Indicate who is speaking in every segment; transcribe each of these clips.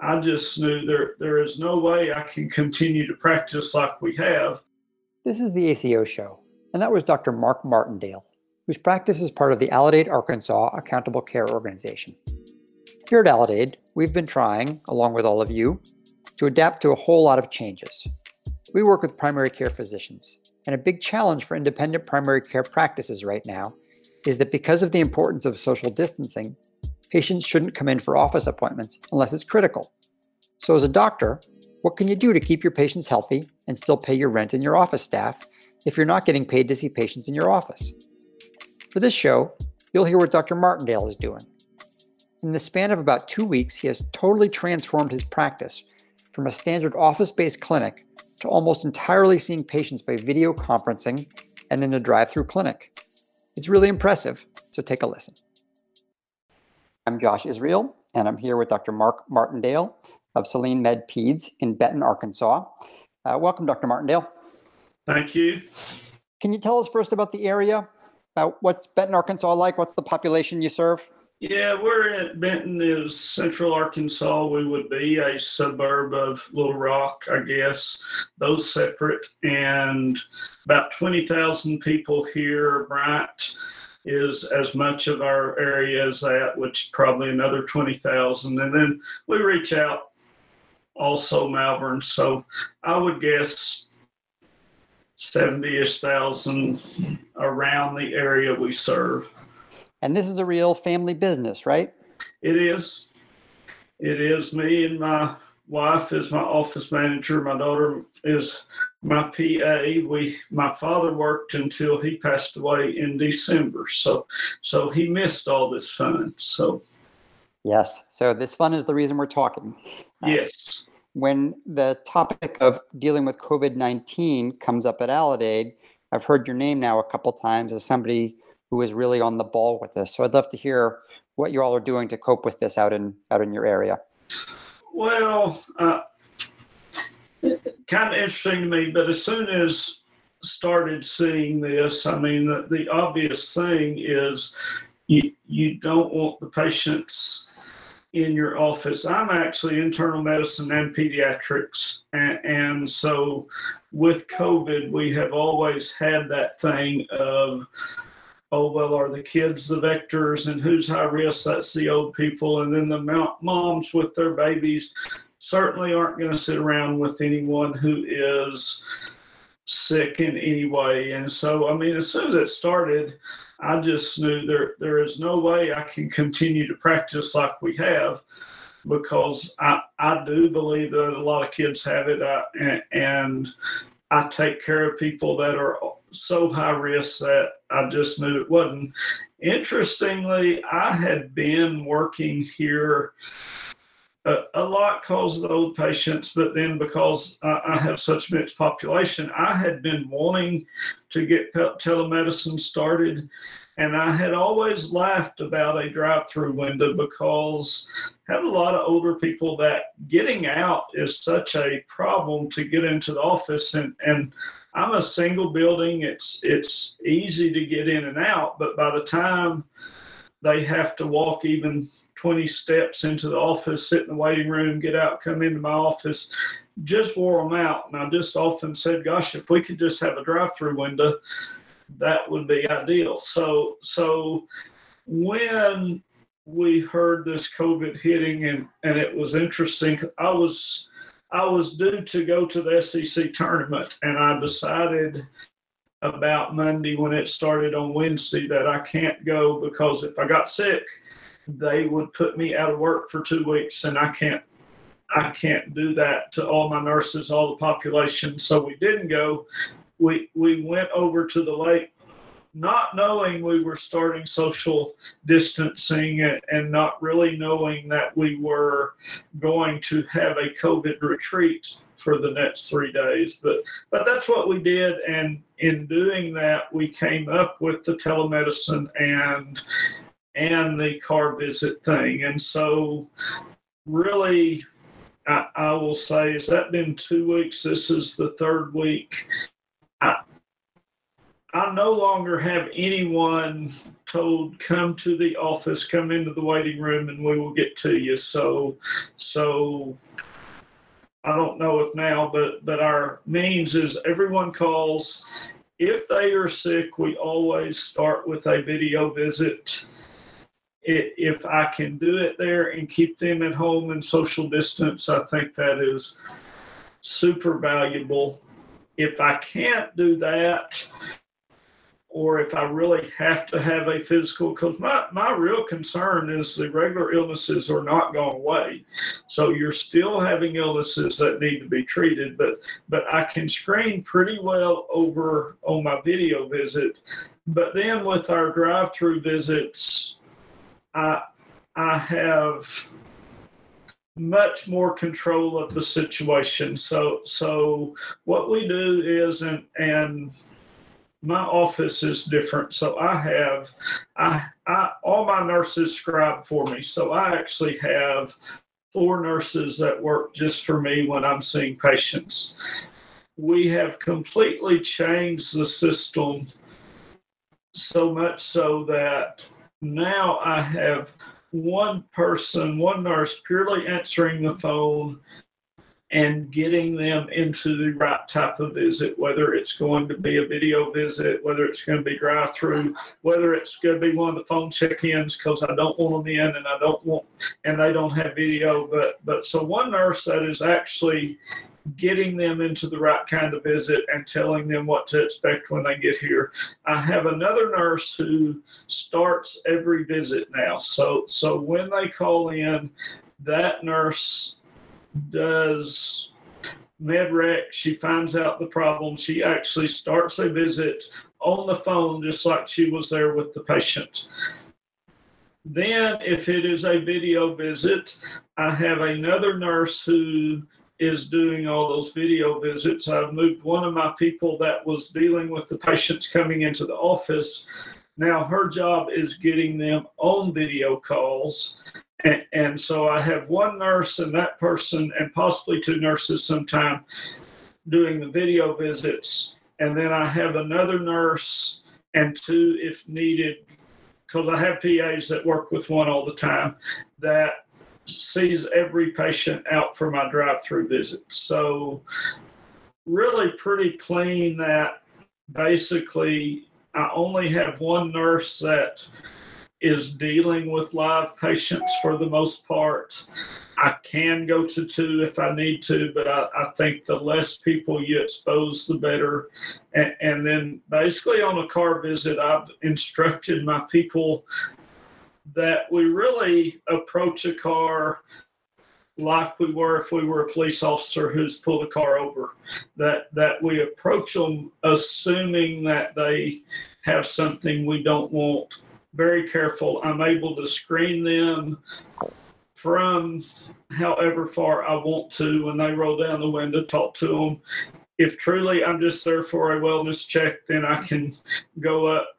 Speaker 1: I just knew there there is no way I can continue to practice like we have.
Speaker 2: This is the ACO show, and that was Dr. Mark Martindale, whose practice is part of the Aledade, Arkansas Accountable Care Organization. Here at Aledade, we've been trying, along with all of you, to adapt to a whole lot of changes. We work with primary care physicians, and a big challenge for independent primary care practices right now is that because of the importance of social distancing, patients shouldn't come in for office appointments unless it's critical. So, as a doctor, what can you do to keep your patients healthy and still pay your rent and your office staff if you're not getting paid to see patients in your office? For this show, you'll hear what Dr. Martindale is doing. In the span of about two weeks, he has totally transformed his practice from a standard office based clinic to almost entirely seeing patients by video conferencing and in a drive through clinic. It's really impressive, so take a listen. I'm Josh Israel, and I'm here with Dr. Mark Martindale of Saline Med Peds in Benton, Arkansas. Uh, welcome, Dr. Martindale.
Speaker 1: Thank you.
Speaker 2: Can you tell us first about the area, about what's Benton, Arkansas like? What's the population you serve?
Speaker 1: Yeah, we're at Benton is central Arkansas. We would be a suburb of Little Rock, I guess. Those separate, and about twenty thousand people here. Bryant is as much of our area as that, which probably another 20,000. And then we reach out also Malvern. So I would guess 70 ish thousand around the area we serve.
Speaker 2: And this is a real family business, right?
Speaker 1: It is. It is me and my wife is my office manager. My daughter is my PA. We my father worked until he passed away in December. So so he missed all this fun. So
Speaker 2: Yes. So this fun is the reason we're talking.
Speaker 1: Uh, yes.
Speaker 2: when the topic of dealing with COVID 19 comes up at Aledade, I've heard your name now a couple times as somebody who is really on the ball with this. So I'd love to hear what you all are doing to cope with this out in out in your area.
Speaker 1: Well, uh, kind of interesting to me, but as soon as started seeing this, I mean, the, the obvious thing is you, you don't want the patients in your office. I'm actually internal medicine and pediatrics. And, and, so with COVID, we have always had that thing of, oh, well, are the kids the vectors and who's high risk? That's the old people. And then the moms with their babies certainly aren't going to sit around with anyone who is sick in any way. And so, I mean, as soon as it started, I just knew there there is no way I can continue to practice like we have because I, I do believe that a lot of kids have it I, and, I take care of people that are so high risk that I just knew it wasn't. Interestingly, I had been working here a, lot because of the old patients, but then because I, I, have such a mixed population, I had been wanting to get telemedicine started. And I had always laughed about a drive through window because I have a lot of older people that getting out is such a problem to get into the office. And, and I'm a single building, it's, it's easy to get in and out, but by the time they have to walk even 20 steps into the office, sit in the waiting room, get out, come into my office, just wore them out. And I just often said, gosh, if we could just have a drive through window, that would be ideal. So, so when we heard this COVID hitting and, and it was interesting, I was, I was due to go to the SEC tournament and I decided about Monday when it started on Wednesday that I can't go because if I got sick, they would put me out of work for two weeks and I can't I can't do that to all my nurses, all the population. So we didn't go. We we went over to the lake not knowing we were starting social distancing and, not really knowing that we were going to have a COVID retreat for the next three days. But but that's what we did, and in doing that, we came up with the telemedicine and and the car visit thing. And so, really, I, I will say, has that been two weeks? This is the third week. I, I no longer have anyone told come to the office, come into the waiting room, and we will get to you. So, so I don't know if now, but but our means is everyone calls. If they are sick, we always start with a video visit. If I can do it there and keep them at home and social distance, I think that is super valuable. If I can't do that, or if I really have to have a physical, because my, my real concern is the regular illnesses are not going away. So you're still having illnesses that need to be treated, but but I can screen pretty well over on my video visit. But then with our drive-through visits, I I have much more control of the situation. So so what we do is and and my office is different. So I have I I all my nurses scribe for me. So I actually have four nurses that work just for me when I'm seeing patients. We have completely changed the system so much so that now I have one person, one nurse purely answering the phone and getting them into the right type of visit, whether it's going to be a video visit, whether it's going to be drive through, whether it's going to be one of the phone check ins because I don't want them in and I don't want, and they don't have video. But, but so one nurse that is actually getting them into the right kind of visit and telling them what to expect when they get here. I have another nurse who starts every visit now. So so when they call in, that nurse does med rec. She finds out the problem. She actually starts a visit on the phone just like she was there with the patient. Then, if it is a video visit, I have another nurse who is doing all those video visits. I've moved one of my people that was dealing with the patients coming into the office. Now her job is getting them on video calls. And, and so I have one nurse and that person, and possibly two nurses sometime doing the video visits. And then I have another nurse and two, if needed, because I have PAs that work with one all the time, that sees every patient out for my drive-through visit. So really pretty clean that basically I only have one nurse that is dealing with live patients for the most part. I can go to two if I need to, but I, I think the less people you expose, the better. And, and then basically on a car visit, I've instructed my people that we really approach a car like we were if we were a police officer who's pulled a car over. That that we approach them assuming that they have something we don't want. Very careful. I'm able to screen them from however far i want to when they roll down the window talk to them if truly i'm just there for a wellness check then i can go up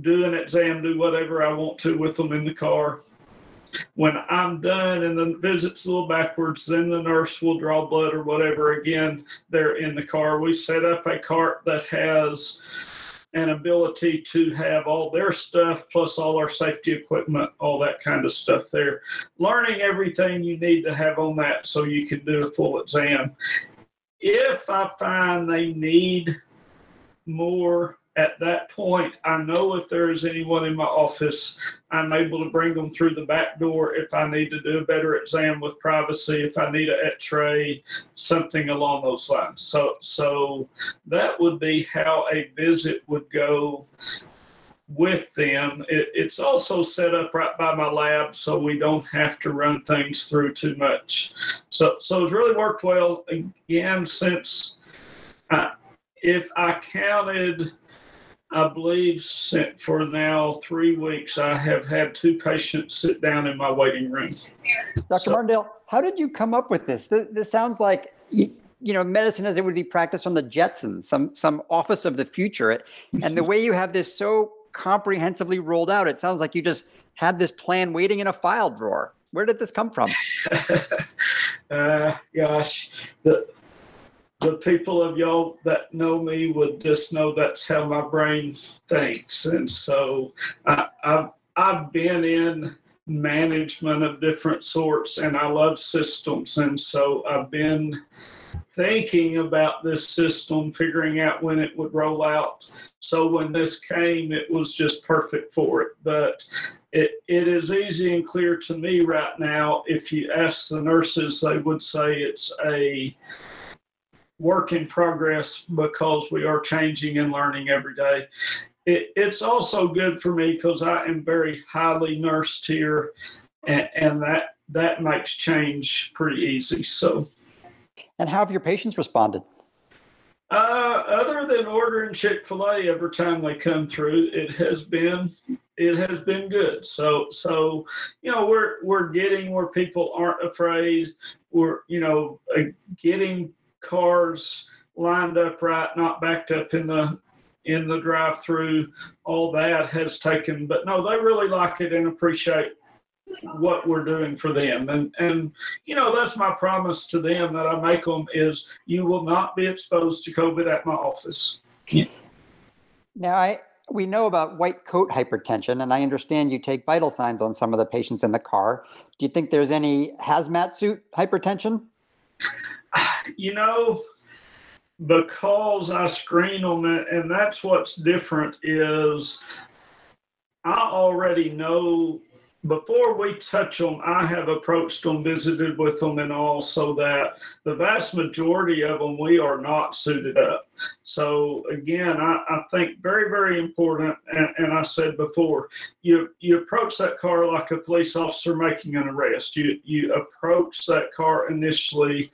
Speaker 1: do an exam, do whatever I want to with them in the car. When I'm done and the visit's a little backwards, then the nurse will draw blood or whatever. Again, they're in the car. We set up a cart that has an ability to have all their stuff plus all our safety equipment, all that kind of stuff there. Learning everything you need to have on that so you can do a full exam. If I find they need more at that point, I know if there is anyone in my office, I'm able to bring them through the back door if I need to do a better exam with privacy, if I need an X-ray, something along those lines. So, so that would be how a visit would go with them. It, it's also set up right by my lab, so we don't have to run things through too much. So, so it's really worked well. Again, since I, if I counted I believe for now three weeks, I have had two patients sit down in my waiting room.
Speaker 2: Dr. So, Martindale, how did you come up with this? This, this sounds like you know medicine as it would be practiced on the Jetsons, some some office of the future. And the way you have this so comprehensively rolled out, it sounds like you just had this plan waiting in a file drawer. Where did this come from?
Speaker 1: uh, gosh, the the people of y'all that know me would just know that's how my brain thinks. And so I, I've, I've been in management of different sorts and I love systems. And so I've been thinking about this system, figuring out when it would roll out. So when this came, it was just perfect for it. But it, it is easy and clear to me right now. If you ask the nurses, they would say it's a work in progress because we are changing and learning every day. It, it's also good for me because I am very highly nursed here, and, and that that makes change pretty easy. So,
Speaker 2: and how have your patients responded?
Speaker 1: Uh, other than ordering Chick Fil A every time they come through, it has been it has been good. So so you know we're we're getting where people aren't afraid. We're you know uh, getting cars lined up right, not backed up in the in the drive through. All that has taken, but no, they really like it and appreciate what we're doing for them. And and you know that's my promise to them that I make them is you will not be exposed to COVID at my office. Yeah.
Speaker 2: Now I we know about white coat hypertension, and I understand you take vital signs on some of the patients in the car. Do you think there's any hazmat suit hypertension?
Speaker 1: you know, because I screen them, and that's what's different is I already know before we touch them, I have approached them, visited with them, and all, so that the vast majority of them we are not suited up. So again, I, I think very, very important. And, and, I said before, you you approach that car like a police officer making an arrest. You you approach that car initially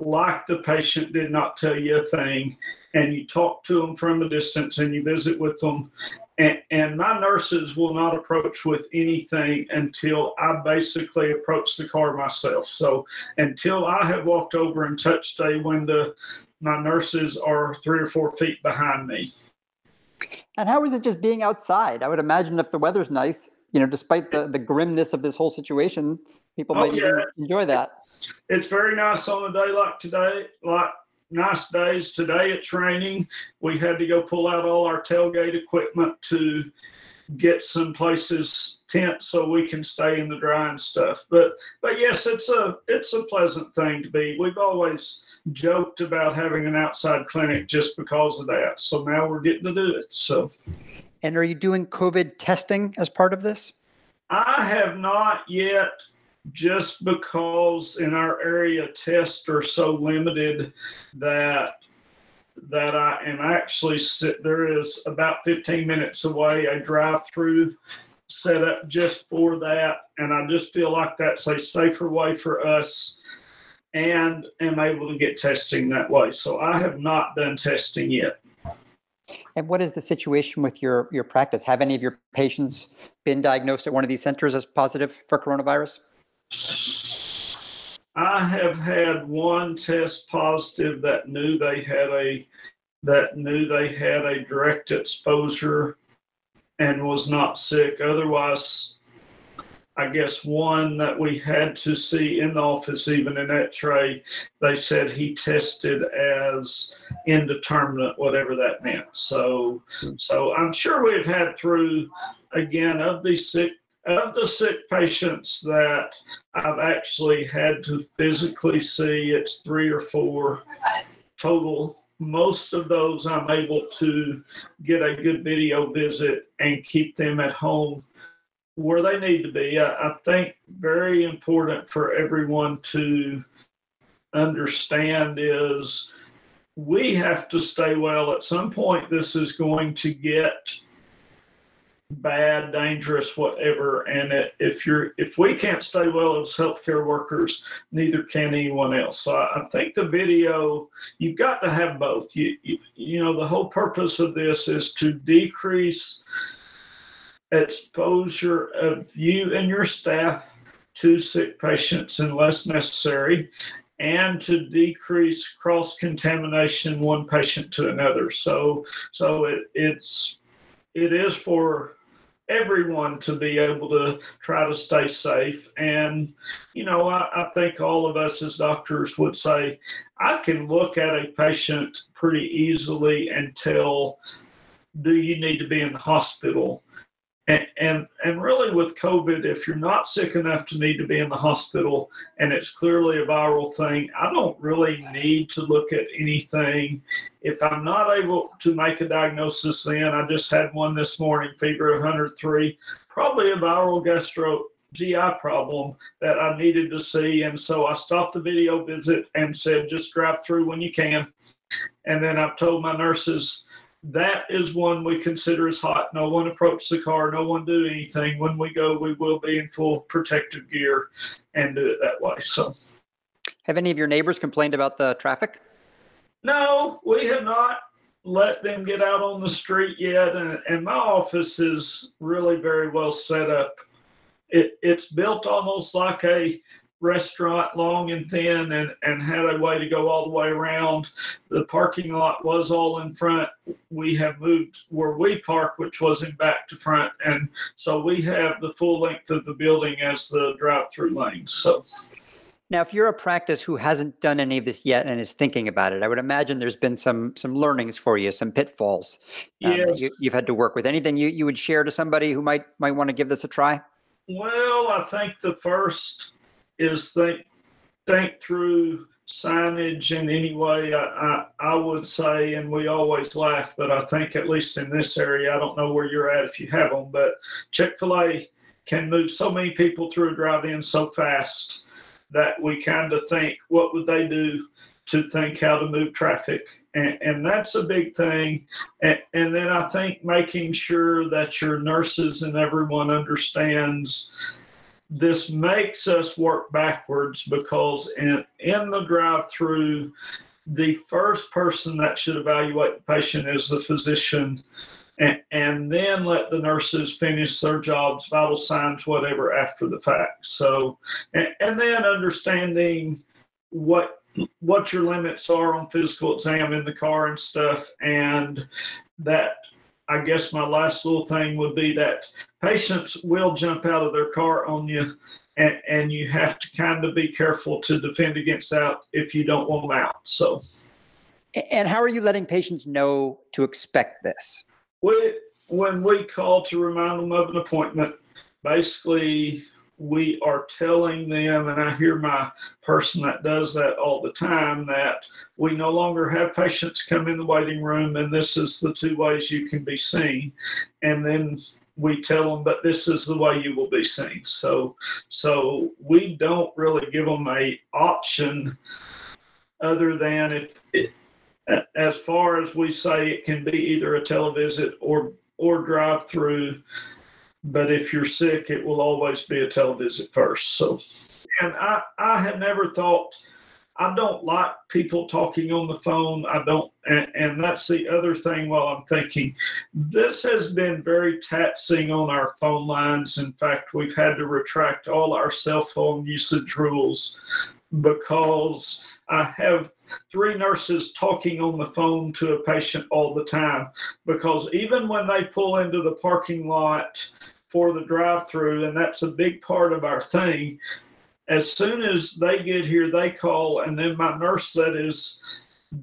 Speaker 1: like the patient did not tell you a thing, and you talk to them from a distance and you visit with them. And, and my nurses will not approach with anything until I basically approach the car myself. So until I have walked over and touched a window, my nurses are three or four feet behind me.
Speaker 2: And how is it just being outside? I would imagine if the weather's nice, you know, despite the, the grimness of this whole situation, people oh, might yeah. even enjoy that
Speaker 1: it's very nice on a day like today, like nice days. Today it's raining. We had to go pull out all our tailgate equipment to get some places tent so we can stay in the dry and stuff. But but yes, it's a it's a pleasant thing to be. We've always joked about having an outside clinic just because of that. So now we're getting to do it. So
Speaker 2: and are you doing COVID testing as part of this?
Speaker 1: I have not yet just because in our area tests are so limited that that I am actually sit there is about 15 minutes away a drive through set up just for that and I just feel like that's a safer way for us and am able to get testing that way. So I have not done testing yet.
Speaker 2: And what is the situation with your your practice? Have any of your patients been diagnosed at one of these centers as positive for coronavirus?
Speaker 1: I have had one test positive that knew they had a that knew they had a direct exposure and was not sick. Otherwise, I guess one that we had to see in the office, even in X-ray, they said he tested as indeterminate, whatever that meant. So, so I'm sure we've had through again of these sick of the sick patients that I've actually had to physically see, it's three or four total. Most of those I'm able to get a good video visit and keep them at home where they need to be. I, I think very important for everyone to understand is we have to stay well. At some point, this is going to get bad, dangerous, whatever. And it, if you're if we can't stay well as healthcare workers, neither can anyone else. So I, I think the video you've got to have both. You, you you know the whole purpose of this is to decrease exposure of you and your staff to sick patients unless necessary and to decrease cross contamination one patient to another so so it, it's it is for everyone to be able to try to stay safe. And, you know, I, I, think all of us as doctors would say, I can look at a patient pretty easily and tell, do you need to be in the hospital? And, and, and really with COVID, if you're not sick enough to need to be in the hospital and it's clearly a viral thing, I don't really need to look at anything. If I'm not able to make a diagnosis then, I just had one this morning, fever 103, probably a viral gastro GI problem that I needed to see. And so I stopped the video visit and said, just drive through when you can. And then I've told my nurses, that is one we consider as hot. No one approach the car, no one do anything. When we go, we will be in full protective gear and do it that way. So,
Speaker 2: have any of your neighbors complained about the traffic?
Speaker 1: No, we have not let them get out on the street yet. And, and my office is really very well set up. It, it's built almost like a restaurant long and thin and, and had a way to go all the way around. The parking lot was all in front. We have moved where we park, which was in back to front. And so we have the full length of the building as the drive through lanes. So
Speaker 2: now, if you're a practice who hasn't done any of this yet and is thinking about it, I would imagine there's been some some learnings for you, some pitfalls um, yes. you, have had to work with. Anything you, you would share to somebody who might might want to give this a try?
Speaker 1: Well, I think the first is think think through signage in any way. I, I, I would say, and we always laugh, but I think at least in this area, I don't know where you're at if you have them, but Chick Fil A can move so many people through a drive-in so fast that we kind of think, what would they do to think how to move traffic? And, and that's a big thing. And, and then I think making sure that your nurses and everyone understands this makes us work backwards because in, in the drive through, the first person that should evaluate the patient is the physician, and, and then let the nurses finish their jobs, vital signs, whatever, after the fact. So, and, and then understanding what what your limits are on physical exam in the car and stuff, and that I guess my last little thing would be that patients will jump out of their car on you, and, and you have to kind of be careful to defend against that if you don't want them out. So,
Speaker 2: and how are you letting patients know to expect this?
Speaker 1: We, when we call to remind them of an appointment, basically we are telling them, and I hear my person that does that all the time, that we no longer have patients come in the waiting room, and this is the two ways you can be seen. And then we tell them, but this is the way you will be seen. So, so we don't really give them a option other than if as far as we say it can be either a televisit or or drive through but if you're sick, it will always be a televisit first. So, and I, I had never thought, I don't like people talking on the phone. I don't, and, and that's the other thing while I'm thinking. This has been very taxing on our phone lines. In fact, we've had to retract all our cell phone usage rules because I have three nurses talking on the phone to a patient all the time because even when they pull into the parking lot for the drive through, and that's a big part of our thing. As soon as they get here, they call, and then my nurse that is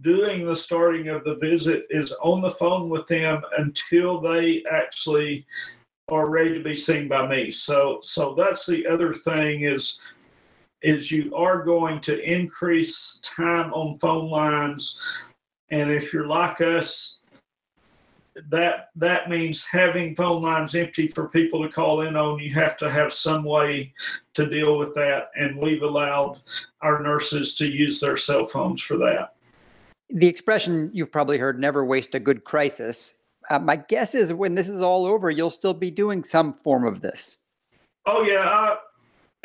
Speaker 1: doing the starting of the visit is on the phone with them until they actually are ready to be seen by me. So so that's the other thing is is you are going to increase time on phone lines and if you're like us that that means having phone lines empty for people to call in on. You have to have some way to deal with that, and we've allowed our nurses to use their cell phones for that.
Speaker 2: The expression you've probably heard, "Never waste a good crisis." Uh, my guess is when this is all over, you'll still be doing some form of this.
Speaker 1: Oh yeah,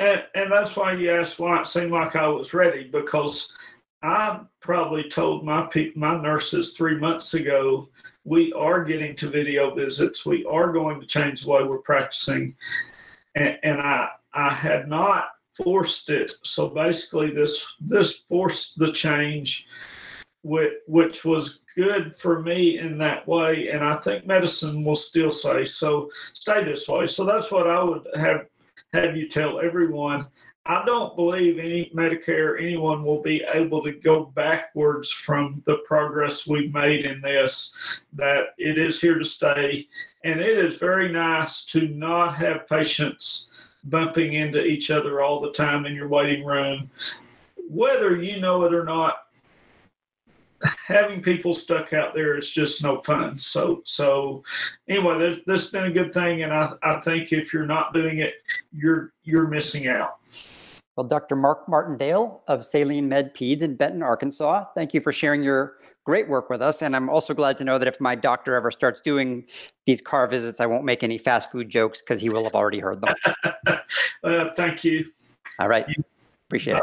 Speaker 1: and and that's why you asked why it seemed like I was ready because I probably told my my nurses three months ago we are getting to video visits. We are going to change the way we're practicing. And, and I, I had not forced it. So basically, this this forced the change which, which was good for me in that way. And I think medicine will still say, so stay this way. So that's what I would have, have you tell everyone. I don't believe any Medicare, anyone will be able to go backwards from the progress we've made in this, that it is here to stay. And it is very nice to not have patients bumping into each other all the time in your waiting room. Whether you know it or not, having people stuck out there is just no fun. So, so anyway, this, this has been a good thing, and I, I think if you're not doing it, you're you're missing out.
Speaker 2: Well, Dr. Mark Martindale of Saline Med Peds in Benton, Arkansas, thank you for sharing your great work with us. And I'm also glad to know that if my doctor ever starts doing these car visits, I won't make any fast food jokes because he will have already heard them.
Speaker 1: uh, thank you.
Speaker 2: All right. Appreciate it.